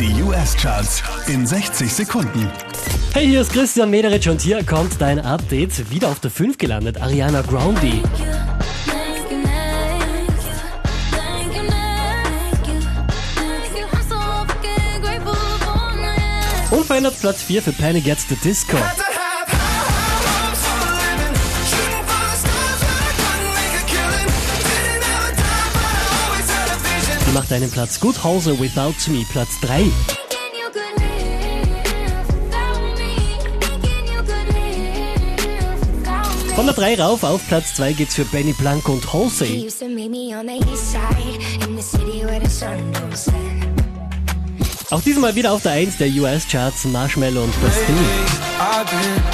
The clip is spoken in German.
Die US-Charts in 60 Sekunden. Hey, hier ist Christian Mederich und hier kommt dein Update. Wieder auf der 5 gelandet, Ariana Grande. Unverändert Platz 4 für Panic at the Disco. Macht einen Platz gut. Hause Without Me, Platz 3. Von der 3 rauf auf Platz 2 geht's für Benny Blanco und Halsey. Auch diesmal wieder auf der 1 der US-Charts Marshmallow und Bastille.